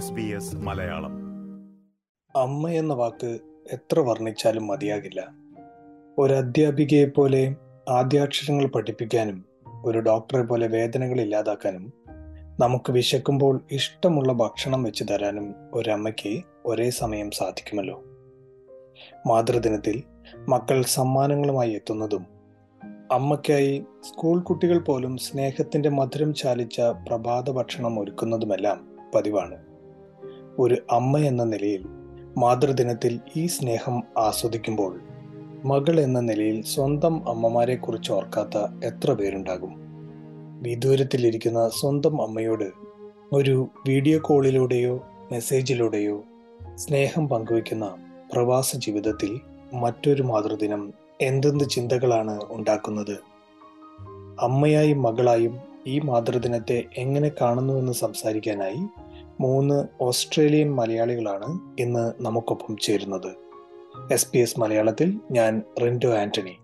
S B S Malayalam. അമ്മ എന്ന വാക്ക് എത്ര വർണിച്ചാലും മതിയാകില്ല. ഒരു അധ്യാപികയെ പോലെ ആദ്യാക്ഷരങ്ങൾ പഠിപ്പിക്കാനും ഒരു ഡോക്ടറെ പോലെ വേദനകൾ ഇല്ലാതാക്കാനും നമുക്ക് വിശക്കുമ്പോൾ ഇഷ്ടമുള്ള ഭക്ഷണം വെച്ച് തരാനും ഒരമ്മയ്ക്ക് ഒരേ സമയം സാധിക്കുമല്ലോ. മാതൃദിനത്തിൽ മക്കൾ സമ്മാനങ്ങളുമായി എത്തുന്നതും അമ്മയ്ക്കായി സ്കൂൾ കുട്ടികൾ പോലും സ്നേഹത്തിന്റെ മധുരം ചാലിച്ച പ്രഭാത ഭക്ഷണം ഒരുക്കുന്നതുമെല്ലാം പതിവാണ്. ഒരു അമ്മ എന്ന നിലയിൽ മാതൃദിനത്തിൽ ഈ സ്നേഹം ആസ്വദിക്കുമ്പോൾ മകൾ എന്ന നിലയിൽ സ്വന്തം അമ്മമാരെ കുറിച്ച് ഓർക്കാത്ത എത്ര പേരുണ്ടാകും? വിദൂരത്തിലിരിക്കുന്ന സ്വന്തം അമ്മയോട് ഒരു വീഡിയോ കോളിലൂടെയോ മെസ്സേജിലൂടെയോ സ്നേഹം പങ്കുവയ്ക്കുന്ന പ്രവാസ ജീവിതത്തിൽ മറ്റൊരു മാതൃദിനം എന്തെന്ത് ചിന്തകളാണ് ഉണ്ടാക്കുന്നത്? അമ്മയായും മകളായും ഈ മാതൃദിനത്തെ എങ്ങനെ കാണുന്നുവെന്ന് സംസാരിക്കാനായി മൂന്ന് ഓസ്ട്രേലിയൻ മലയാളികളാണ് ഇന്ന് നമുക്കൊപ്പം ചേരുന്നത്. എസ് പി എസ് മലയാളത്തിൽ ഞാൻ റിൻഡോ ആന്റണി.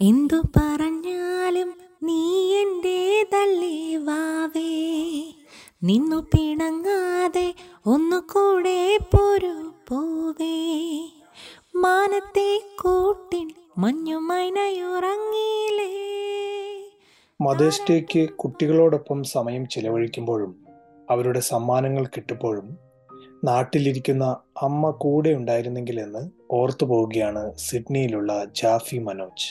എന്തു പറഞ്ഞാലും നീ എന്റേതല്ലേ വാവേ. നിന്നു പിണങ്ങാതെ ഒന്നു കൂടെ പോവേ. മാനത്തെ കൂട്ടിൻ മഞ്ഞുമൈനയുറങ്ങിയില്ലേ മദേഴ്സ് ഡേക്ക് കുട്ടികളോടൊപ്പം സമയം ചിലവഴിക്കുമ്പോഴും അവരുടെ സമ്മാനങ്ങൾ കിട്ടുമ്പോഴും നാട്ടിലിരിക്കുന്ന അമ്മ കൂടെ ഉണ്ടായിരുന്നെങ്കിൽ എന്ന് ഓർത്തു പോവുകയാണ് സിഡ്നിയിലുള്ള ജാഫി മനോജ്.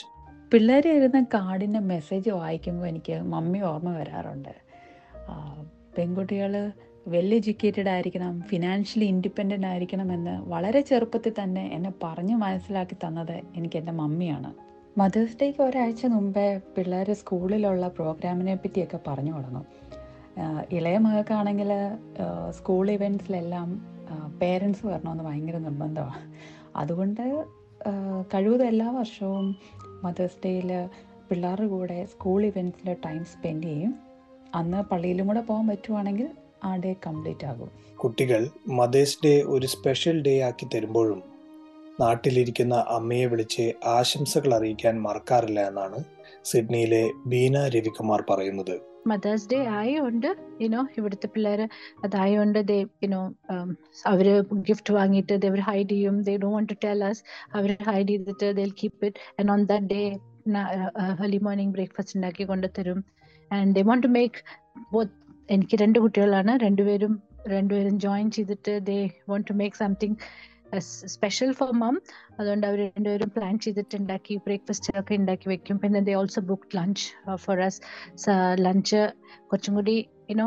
പിള്ളേർ എഴുതുന്ന കാർഡിന്റെ മെസ്സേജ് വായിക്കുമ്പോൾ എനിക്ക് മമ്മി ഓർമ്മ വരാറുണ്ട്. പെൺകുട്ടികൾ വെൽ എഡ്യൂക്കേറ്റഡ് ആയിരിക്കണം ഫിനാൻഷ്യലി ഇൻഡിപെൻഡന്റ് ആയിരിക്കണം എന്ന് വളരെ ചെറുപ്പത്തിൽ തന്നെ എന്നെ പറഞ്ഞ് മനസ്സിലാക്കി തന്നത് എനിക്ക് എന്റെ മമ്മിയാണ്. മദേഴ്സ് ഡേക്ക് ഒരാഴ്ച മുമ്പേ പിള്ളേർ സ്കൂളിലുള്ള പ്രോഗ്രാമിനെ പറ്റിയൊക്കെ പറഞ്ഞു തുടങ്ങും. ഇളയ മകൾക്കാണെങ്കിൽ സ്കൂൾ ഇവന്റ്സിലെല്ലാം പേരൻസ് വരണമെന്ന് ഭയങ്കര നിർബന്ധമാണ്. അതുകൊണ്ട് കഴിവതും എല്ലാ വർഷവും മദേഴ്സ് ഡേയിൽ പിള്ളേരുടെ കൂടെ സ്കൂൾ ഇവന്റ്സിൽ ടൈം സ്പെൻഡ് ചെയ്യും. അന്ന് പള്ളിയിലും കൂടെ പോകാൻ പറ്റുവാണെങ്കിൽ ആ ഡേ കംപ്ലീറ്റ് ആകും. കുട്ടികൾ മദേഴ്സ് ഡേ ഒരു സ്പെഷ്യൽ ഡേ ആക്കി തരുമ്പോഴും നാട്ടിലിരിക്കുന്ന അമ്മയെ വിളിച്ച് ആശംസകൾ അറിയിക്കാൻ മറക്കാറില്ല എന്നാണ് സിഡ്നിയിലെ ബീന രവികുമാർ പറയുന്നത്. മദേഴ്സ് ഡേ ആയതുകൊണ്ട് യുനോ ഇവിടുത്തെ പിള്ളേർ അതായതുകൊണ്ട് ദേ യുനോ അവർ ഗിഫ്റ്റ് വാങ്ങിയിട്ട് ദേവർ ഹൈഡ് ചെയ്യും. They do want to tell us our hide ചെയ്തിട്ട് they keep it and on that day early morning breakfast ഉണ്ടാക്കി കൊണ്ടുതരും. And they want to make both എനിക്ക് രണ്ട് കുട്ടികളാണ്. രണ്ടുപേരും രണ്ടുപേരും ജോയിൻ ചെയ്തിട്ട് they want to make something special for mum അതുകൊണ്ട് അവർ രണ്ടുപേരും പ്ലാൻ ചെയ്തിട്ട് ഉണ്ടാക്കി ബ്രേക്ക്ഫാസ്റ്റ് ഒക്കെ ഉണ്ടാക്കി വെക്കും. പിന്നെ they also book lunch for us lunch കുറച്ചും കൂടി യുനോ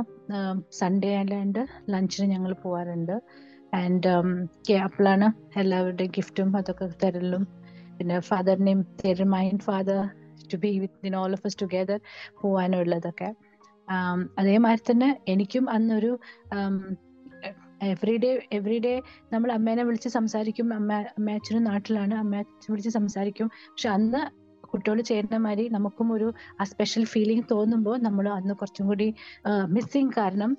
സൺഡേ ആയതുകൊണ്ട് ലഞ്ചിന് ഞങ്ങൾ പോവാറുണ്ട്. ആൻഡ് അപ്പോഴാണ് എല്ലാവരുടെയും ഗിഫ്റ്റും അതൊക്കെ തരലും. പിന്നെ ഫാദറിനെയും their mind father to be with all of us together പോവാനുള്ളതൊക്കെ. അതേമാതിരി തന്നെ എനിക്കും അന്നൊരു എവറി ഡേ എവറി ഡേ നമ്മൾ അമ്മേനെ വിളിച്ച് സംസാരിക്കും. അമ്മ അമ്മ അച്ഛനും നാട്ടിലാണ്. അമ്മ അച്ഛൻ വിളിച്ച് സംസാരിക്കും. പക്ഷെ അന്ന് കുട്ടികൾ ചേരുന്ന മാതിരി നമുക്കും ഒരു ആ സ്പെഷ്യൽ ഫീലിംഗ് തോന്നുമ്പോൾ നമ്മൾ അന്ന് കുറച്ചും കൂടി മിസ്സിങ് കാരണം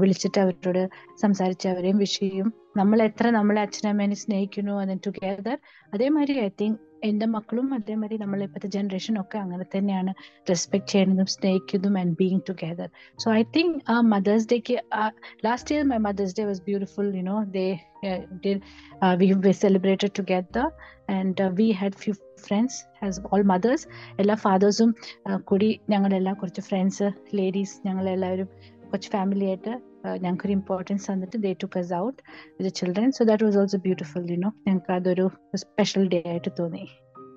വിളിച്ചിട്ട് അവരോട് സംസാരിച്ച് അവരെയും വിഷയും നമ്മൾ എത്ര നമ്മളെ അച്ഛനമ്മേനെ സ്നേഹിക്കുന്നു അതിന് ടുഗെദർ അതേമാതിരി ഐ തിങ്ക് എന്റെ മക്കളും അതേമാതിരി നമ്മൾ ഇപ്പോഴത്തെ ജനറേഷൻ ഒക്കെ അങ്ങനെ തന്നെയാണ് റെസ്പെക്ട് ചെയ്യുന്നതും സ്നേഹിക്കുന്നതും and being together so I think ആ mothers ഡേക്ക് last year my mother's day was beautiful you know they did uh, uh, we had few friends as all mothers. എല്ലാ ഫാദേഴ്സും കൂടി ഞങ്ങളെല്ലാം കുറച്ച് ഫ്രണ്ട്സ് ലേഡീസ് ഞങ്ങളെല്ലാവരും കുറച്ച് ഫാമിലി ആയിട്ട് ഞങ്ങൾക്കൊരു ഇമ്പോർട്ടൻസ് തന്നിട്ട് they took us out with children so that was also beautiful you know ഞങ്ങൾക്ക് അതൊരു സ്പെഷ്യൽ ഡേ ആയിട്ട് തോന്നി.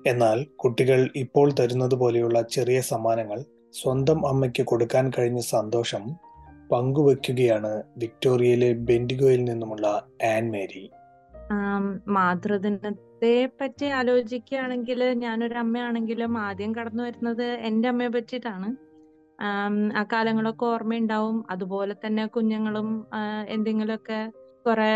എന്നാൽ കുട്ടികൾ ഇപ്പോൾ തരുന്നത് പോലെയുള്ള ചെറിയ സമ്മാനങ്ങൾ സ്വന്തം അമ്മയ്ക്ക് കൊടുക്കാൻ കഴിഞ്ഞ സന്തോഷം പങ്കുവെക്കുകയാണ് വിക്ടോറിയയിലെ ബെൻഡിഗോയിൽ നിന്നുമുള്ള ആൻ മേരി. മാതൃദിനത്തെ പറ്റി ആലോചിക്കുകയാണെങ്കിൽ ഞാനൊരു അമ്മയാണെങ്കിലും ആദ്യം കടന്നു വരുന്നത് എന്റെ അമ്മയെ പറ്റിയിട്ടാണ്. ആ കാലങ്ങളൊക്കെ ഓർമ്മയുണ്ടാവും. അതുപോലെ തന്നെ കുഞ്ഞുങ്ങളും എന്തെങ്കിലുമൊക്കെ കുറെ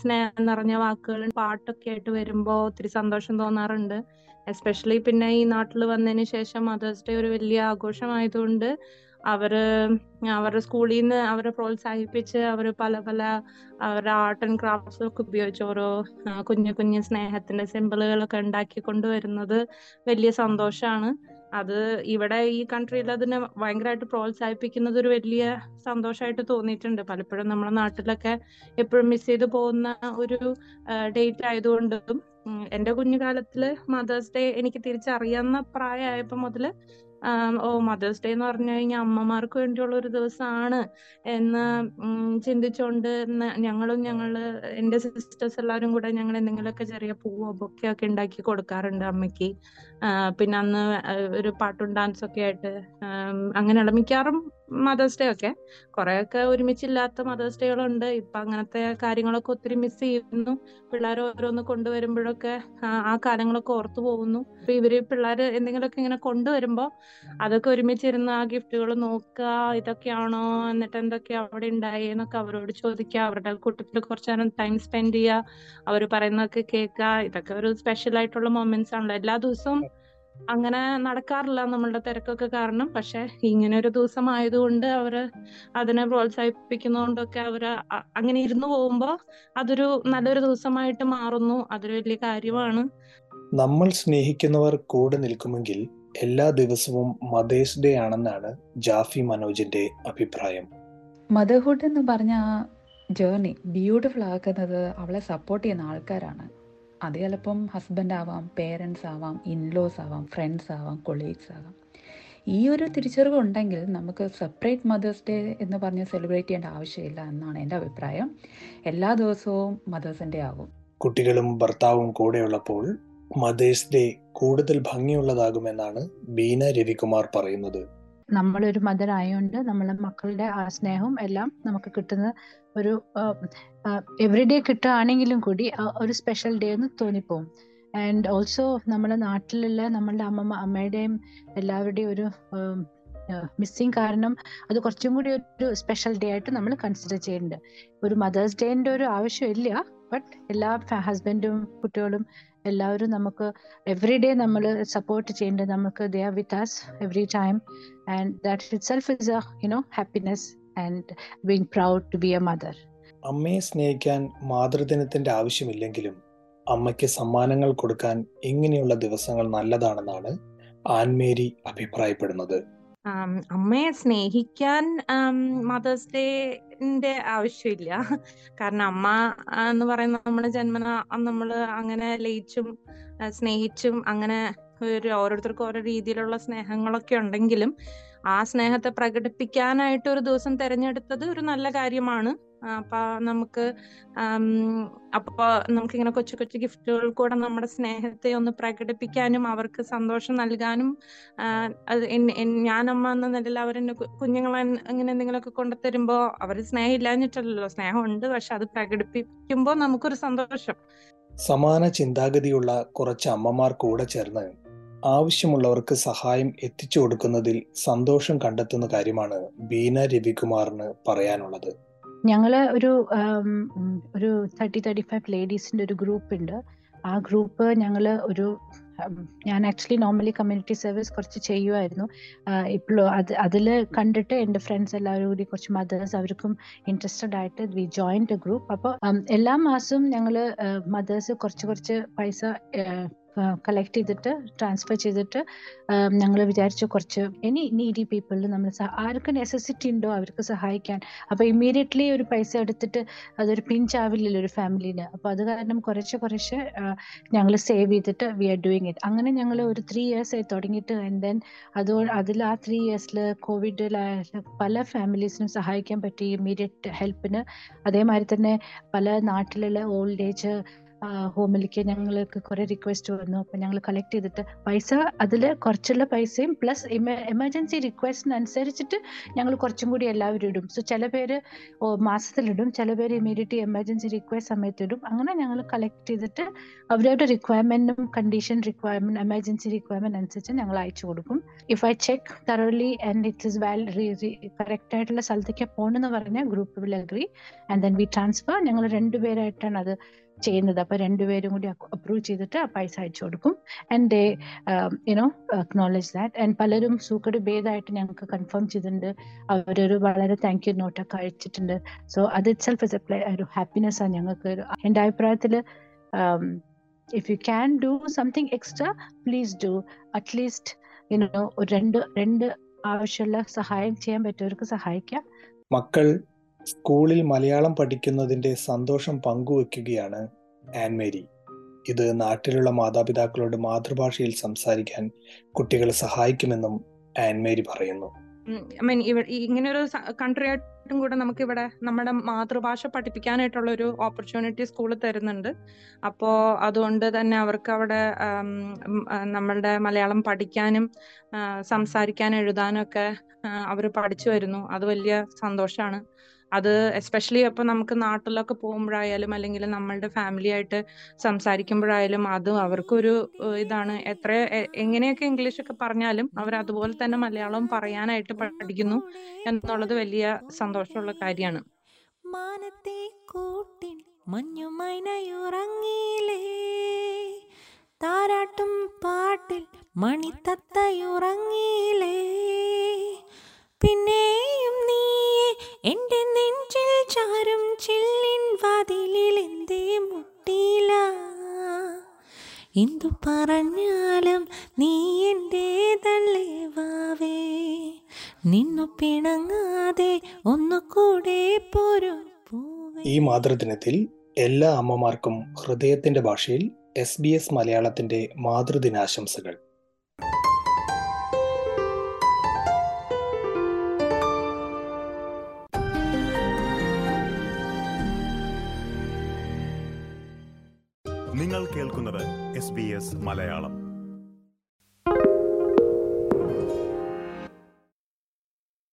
സ്നേഹം നിറഞ്ഞ വാക്കുകളും പാട്ടൊക്കെ ആയിട്ട് വരുമ്പോൾ ഒത്തിരി സന്തോഷം തോന്നാറുണ്ട്. എസ്പെഷ്യലി പിന്നെ ഈ നാട്ടിൽ വന്നതിന് ശേഷം മദേഴ്സ് ഡേ ഒരു വലിയ ആഘോഷമായതുകൊണ്ട് അവർ അവരുടെ സ്കൂളിൽ നിന്ന് അവരെ പ്രോത്സാഹിപ്പിച്ച് അവർ പല പല അവരുടെ ആർട്ട് ആൻഡ് ക്രാഫ്റ്റ്സ് ഒക്കെ ഉപയോഗിച്ച് ഓരോ കുഞ്ഞു കുഞ്ഞു സ്നേഹത്തിന്റെ സിമ്പിളുകളൊക്കെ ഉണ്ടാക്കി കൊണ്ടുവരുന്നത് വലിയ സന്തോഷമാണ് അത് ഇവിടെ ഈ കൺട്രിയിൽ അതിനെ ഭയങ്കരമായിട്ട് പ്രോത്സാഹിപ്പിക്കുന്നത് ഒരു വലിയ സന്തോഷമായിട്ട് തോന്നിയിട്ടുണ്ട്. പലപ്പോഴും നമ്മുടെ നാട്ടിലൊക്കെ എപ്പോഴും മിസ് ചെയ്ത് പോകുന്ന ഒരു ഡേറ്റ് ആയതുകൊണ്ടും എന്റെ കുഞ്ഞുകാലത്തിൽ മദേഴ്സ് ഡേ എനിക്ക് തിരിച്ചറിയാവുന്ന പ്രായമായപ്പോ മുതൽ ഓ മദേഴ്സ് ഡേ എന്ന് പറഞ്ഞു കഴിഞ്ഞാൽ അമ്മമാർക്ക് വേണ്ടിയുള്ള ഒരു ദിവസമാണ് എന്ന് ചിന്തിച്ചുകൊണ്ട് ഞങ്ങളും ഞങ്ങൾ എന്റെ സിസ്റ്റേഴ്സ് എല്ലാവരും കൂടെ ഞങ്ങൾ എന്തെങ്കിലുമൊക്കെ ചെറിയ പൂവോ ബൊക്കെയൊക്കെ ഉണ്ടാക്കി കൊടുക്കാറുണ്ട് അമ്മയ്ക്ക്. പിന്നെ അന്ന് ഒരു പാട്ടും ഡാൻസും ഒക്കെ ആയിട്ട് അങ്ങനെ അങ്ങനെയുള്ള മിക്കവാറും മദേഴ്സ് ഡേ ഒക്കെ. കുറെയൊക്കെ ഒരുമിച്ചില്ലാത്ത മദേഴ്സ് ഡേകളുണ്ട് ഇപ്പൊ അങ്ങനത്തെ കാര്യങ്ങളൊക്കെ ഒത്തിരി മിസ് ചെയ്യുന്നു. പിള്ളേർ ഓരോന്ന് കൊണ്ടുവരുമ്പോഴൊക്കെ ആ കാലങ്ങളൊക്കെ ഓർത്തു പോകുന്നു. അപ്പൊ ഇവർ പിള്ളേർ എന്തെങ്കിലുമൊക്കെ ഇങ്ങനെ കൊണ്ടുവരുമ്പോ അതൊക്കെ ഒരുമിച്ചിരുന്ന് ആ ഗിഫ്റ്റുകൾ നോക്കുക ഇതൊക്കെയാണോ എന്നിട്ട് എന്തൊക്കെയാ അവിടെ ഉണ്ടായി എന്നൊക്കെ അവരോട് ചോദിക്കുക. അവരുടെ കൂട്ടത്തിൽ കുറച്ചു നേരം ടൈം സ്പെൻഡ് ചെയ്യുക. അവർ പറയുന്നതൊക്കെ കേൾക്കുക. ഇതൊക്കെ ഒരു സ്പെഷ്യൽ ആയിട്ടുള്ള മൊമെന്റ്സ് ആണല്ലോ. എല്ലാ ദിവസവും അങ്ങനെ നടക്കാറില്ല നമ്മളുടെ തിരക്കൊക്കെ കാരണം. പക്ഷെ ഇങ്ങനെ ഒരു ദിവസം ആയതുകൊണ്ട് അവർ അതിനെ പ്രോത്സാഹിപ്പിക്കുന്നതുകൊണ്ടൊക്കെ അവർ അങ്ങനെ ഇരുന്നു പോകുമ്പോ അതൊരു നല്ലൊരു ദിവസമായിട്ട് മാറുന്നു. അതൊരു വലിയ കാര്യമാണ്. നമ്മൾ സ്നേഹിക്കുന്നവർ കൂടെ നിൽക്കുമെങ്കിൽ എല്ലാ ദിവസവും മദേഴ്സ് ഡേ ആണെന്നാണ് ജാഫി മനോജിന്റെ അഭിപ്രായം. മദർഹുഡ് എന്ന് പറഞ്ഞ ആ ജേർണി ബ്യൂട്ടിഫുൾ ആക്കുന്നത് അവളെ സപ്പോർട്ട് ചെയ്യുന്ന ആൾക്കാരാണ്. അത് ചിലപ്പം ഹസ്ബൻഡ് ആവാം പേരൻസ് ആവാം ഇൻലോസ് ആവാം ഫ്രണ്ട്സ് ആവാം കൊളീഗ്സ് ആവാം. ഈ ഒരു തിരിച്ചറിവ് ഉണ്ടെങ്കിൽ നമുക്ക് സെപ്പറേറ്റ് മദേഴ്സ് ഡേ എന്ന് പറഞ്ഞ് സെലിബ്രേറ്റ് ചെയ്യേണ്ട ആവശ്യമില്ല എന്നാണ് എന്റെ അഭിപ്രായം. എല്ലാ ദിവസവും മദേഴ്സ് ഡേ ആകും. കുട്ടികളും ഭർത്താവും കൂടെയുള്ളപ്പോൾ മദേഴ്സ് ഡേ കൂടുതൽ ഭംഗിയുള്ളതാകുമെന്നാണ് ബീന രവികുമാർ പറയുന്നത്. നമ്മളൊരു മദർ ആയതുകൊണ്ട് നമ്മളെ മക്കളുടെ ആ സ്നേഹവും എല്ലാം നമുക്ക് കിട്ടുന്ന ഒരു എവറി ഡേ കിട്ടുകയാണെങ്കിലും കൂടി ഒരു സ്പെഷ്യൽ ഡേ എന്ന് തോന്നിപ്പോവും. ആൻഡ് ഓൾസോ നമ്മുടെ നാട്ടിലുള്ള നമ്മളുടെ അമ്മമ്മ അമ്മയുടെയും എല്ലാവരുടെയും ഒരു മിസ്സിങ് കാരണം അത് കുറച്ചും കൂടി ഒരു സ്പെഷ്യൽ ഡേ ആയിട്ട് നമ്മൾ കൺസിഡർ ചെയ്യുന്നുണ്ട്. ഒരു മദേഴ്സ് ഡേന്റെ ഒരു ആവശ്യമില്ല ബട്ട് എല്ലാ ഹസ്ബൻഡും കുട്ടികളും എല്ലാവരും നമുക്ക് എവറി ഡേ നമ്മൾ സപ്പോർട്ട് ചെയ്യേണ്ടത് നമുക്ക് they are with us every time and that itself is a you know happiness and being proud to be a mother അമ്മയെ സ്നേഹിക്കാൻ മാതൃദിനത്തിന്റെ ആവശ്യമില്ലെങ്കിലും അമ്മയ്ക്ക് സമ്മാനങ്ങൾ കൊടുക്കാൻ ഇങ്ങനെയുള്ള ദിവസങ്ങൾ നല്ലതാണെന്നാണ് ആൻമേരി അഭിപ്രായപ്പെടുന്നത്. അമ്മയെ സ്നേഹിക്കാൻ മദേഴ്സ് ഡേന്റെ ആവശ്യമില്ല. കാരണം അമ്മ എന്ന് പറയുന്ന നമ്മുടെ ജന്മന നമ്മൾ അങ്ങനെ ലയിച്ചും സ്നേഹിച്ചും അങ്ങനെ ഒരു ഓരോരുത്തർക്കും ഓരോ രീതിയിലുള്ള സ്നേഹങ്ങളൊക്കെ ഉണ്ടെങ്കിലും ആ സ്നേഹത്തെ പ്രകടിപ്പിക്കാനായിട്ട് ഒരു ദിവസം തിരഞ്ഞെടുത്തത് ഒരു നല്ല കാര്യമാണ്. അപ്പൊ നമുക്ക് അപ്പൊ നമുക്ക് ഇങ്ങനെ കൊച്ചു കൊച്ചു ഗിഫ്റ്റുകൾ കൂടെ നമ്മുടെ സ്നേഹത്തെ ഒന്ന് പ്രകടിപ്പിക്കാനും അവർക്ക് സന്തോഷം നൽകാനും ഞാനമ്മ എന്ന നിലയിൽ അവരെന്നെ കുഞ്ഞുങ്ങളെ അങ്ങനെ എന്തെങ്കിലുമൊക്കെ കൊണ്ടുതരുമ്പോ അവർ സ്നേഹം ഇല്ലാഞ്ഞിട്ടല്ലോ സ്നേഹം ഉണ്ട് പക്ഷെ അത് പ്രകടിപ്പിക്കുമ്പോ നമുക്കൊരു സന്തോഷം. സമാന ചിന്താഗതിയുള്ള കുറച്ച് അമ്മമാർ കൂടെ ചേർന്ന് ആവശ്യമുള്ളവർക്ക് സഹായം എത്തിച്ചു കൊടുക്കുന്നതിൽ സന്തോഷം കണ്ടെത്തുന്ന കാര്യമാണ് ബീന രവികുമാറിന് പറയാനുള്ളത്. ഞങ്ങൾ ഒരു ഒരു തേർട്ടി തേർട്ടി ഫൈവ് ലേഡീസിന്റെ ഒരു ഗ്രൂപ്പ് ഉണ്ട്. ആ ഗ്രൂപ്പ് ഞങ്ങൾ ഒരു ഞാൻ ആക്ച്വലി നോർമലി കമ്മ്യൂണിറ്റി സർവീസ് കുറച്ച് ചെയ്യുമായിരുന്നു ഇപ്പോഴും അത് അതിൽ കണ്ടിട്ട് എന്റെ ഫ്രണ്ട്സ് എല്ലാവരും കൂടി കുറച്ച് മദേഴ്സ് അവർക്കും ഇൻട്രസ്റ്റഡ് ആയിട്ട് വി ജോയിൻ എ ഗ്രൂപ്പ് അപ്പോൾ എല്ലാ മാസവും ഞങ്ങൾ മദേഴ്സ് കുറച്ച് കുറച്ച് പൈസ കളക്ട് ചെയ്തിട്ട് ട്രാൻസ്ഫർ ചെയ്തിട്ട് ഞങ്ങൾ വിചാരിച്ചു കുറച്ച് എനി നീഡി പീപ്പിളിൽ നമ്മൾ ആർക്ക് നെസസിറ്റി ഉണ്ടോ അവർക്ക് സഹായിക്കാൻ. അപ്പൊ ഇമ്മീഡിയറ്റ്ലി ഒരു പൈസ എടുത്തിട്ട് അതൊരു പിഞ്ച് പിഞ്ചാവില്ലല്ലോ ഒരു ഫാമിലിന് അപ്പൊ അത് കാരണം കുറച്ച് കുറച്ച് ഞങ്ങൾ സേവ് ചെയ്തിട്ട് വി ആർ ഡൂയിങ് ഇറ്റ് അങ്ങനെ ഞങ്ങൾ ഒരു ത്രീ ഇയേഴ്സ് ആയി തുടങ്ങിയിട്ട് ആൻഡ് ദെൻ അതോ അതിൽ ആ ത്രീ ഇയേഴ്സിൽ കോവിഡിൽ പല ഫാമിലീസിനും സഹായിക്കാൻ പറ്റി ഇമ്മീഡിയറ്റ് ഹെൽപ്പിന് അതേമാതിരി തന്നെ പല നാട്ടിലുള്ള ഓൾഡ് ഏജ് ഹോമിലേക്ക് ഞങ്ങൾക്ക് കുറെ റിക്വസ്റ്റ് വന്നു. അപ്പൊ ഞങ്ങൾ കളക്ട് ചെയ്തിട്ട് പൈസ അതിൽ കുറച്ചുള്ള പൈസയും പ്ലസ് എമർജൻസി റിക്വസ്റ്റിനനുസരിച്ചിട്ട് ഞങ്ങൾ കുറച്ചും കൂടി എല്ലാവരും ഇടും. സോ ചില പേര് മാസത്തിലിടും ചില പേര് ഇമീഡിയറ്റ് എമർജൻസി റിക്വസ്റ്റ് സമയത്ത് ഇടും. അങ്ങനെ ഞങ്ങൾ കളക്ട് ചെയ്തിട്ട് അവരവരുടെ റിക്വയർമെന്റും കണ്ടീഷൻ റിക്വയർമെന്റ് എമർജൻസി റിക്വയർമെന്റ് അനുസരിച്ച് ഞങ്ങൾ അയച്ചു കൊടുക്കും. If I check thoroughly and it is well correct ആയിട്ടുള്ള സ്ഥലത്തേക്ക് പോകണമെന്ന് പറഞ്ഞാൽ group will agree and then we transfer ഞങ്ങൾ രണ്ടുപേരായിട്ടാണ് അത് ചെയ്യുന്നത്. അപ്പൊ രണ്ടുപേരും കൂടി അപ്രൂവ് ചെയ്തിട്ട് ആ പൈസ അയച്ചു കൊടുക്കും. And they you know acknowledge that and പലരും സൂക്കട് ഭേദമായിട്ട് ഞങ്ങൾക്ക് കൺഫേം ചെയ്തിട്ടുണ്ട്. അവരൊരു വളരെ താങ്ക് യു നോട്ടൊക്കെ അയച്ചിട്ടുണ്ട്. സോ അത് ഇറ്റ് സെൽഫ് ഇസ് എ ഒരു ഹാപ്പിനെസ് ആണ് ഞങ്ങൾക്ക്. എന്റെ അഭിപ്രായത്തിൽ if you can do something extra please do at least you know രണ്ട് രണ്ട് ആവശ്യമുള്ള സഹായം ചെയ്യാൻ പറ്റുന്നവർക്ക് സഹായിക്കാം. മക്കൾ സ്കൂളിൽ മലയാളം പഠിക്കുന്നതിന്റെ സന്തോഷം പങ്കുവെക്കുകയാണ് ആൻമേരി. ഇത് നാട്ടിലുള്ള മാതാപിതാക്കളോട് മാതൃഭാഷയിൽ സംസാരിക്കാൻ കുട്ടികളെ സഹായിക്കുമെന്നും ആൻമേരി പറയുന്നു. ഇങ്ങനെ ഒരു കൺട്രി ആയിട്ടും കൂടെ നമുക്ക് ഇവിടെ നമ്മുടെ മാതൃഭാഷ പഠിപ്പിക്കാനായിട്ടുള്ള ഒരു ഓപ്പർച്യൂണിറ്റി സ്കൂൾ തരുന്നുണ്ട്. അപ്പോ അതുകൊണ്ട് തന്നെ അവർക്ക് അവിടെ നമ്മളുടെ മലയാളം പഠിക്കാനും സംസാരിക്കാനും എഴുതാനും ഒക്കെ അവർ പഠിച്ചു വരുന്നു. അത് വലിയ സന്തോഷമാണ് അത് എസ്പെഷ്യലി ഇപ്പൊ നമുക്ക് നാട്ടിലൊക്കെ പോകുമ്പോഴായാലും അല്ലെങ്കിൽ നമ്മളുടെ ഫാമിലി ആയിട്ട് സംസാരിക്കുമ്പോഴായാലും അത് അവർക്കൊരു ഇതാണ്. എത്ര എങ്ങനെയൊക്കെ ഇംഗ്ലീഷ് ഒക്കെ പറഞ്ഞാലും അവർ അതുപോലെ തന്നെ മലയാളം പറയാനായിട്ട് പഠിക്കുന്നു എന്നുള്ളത് വലിയ സന്തോഷമുള്ള കാര്യമാണ്. മാനത്തെ താരാട്ടും പാട്ടിൽ മണിത്തത്തയുറങ്ങിയില്ലേ? പിന്നെയും നീയെ എന്തു പറഞ്ഞാലും നീ എന്റേതല്ലേ വാവേ. നിന്നു പിണങ്ങാതെ ഒന്നുകൂടെ കൂടെ പൂവേ. ഈ മാതൃദിനത്തിൽ എല്ലാ അമ്മമാർക്കും ഹൃദയത്തിന്റെ ഭാഷയിൽ എസ് ബി എസ് മലയാളത്തിന്റെ മാതൃദിനാശംസകൾ. നിങ്ങൾ കേൾക്കുന്നത് എസ് ബി എസ് മലയാളം.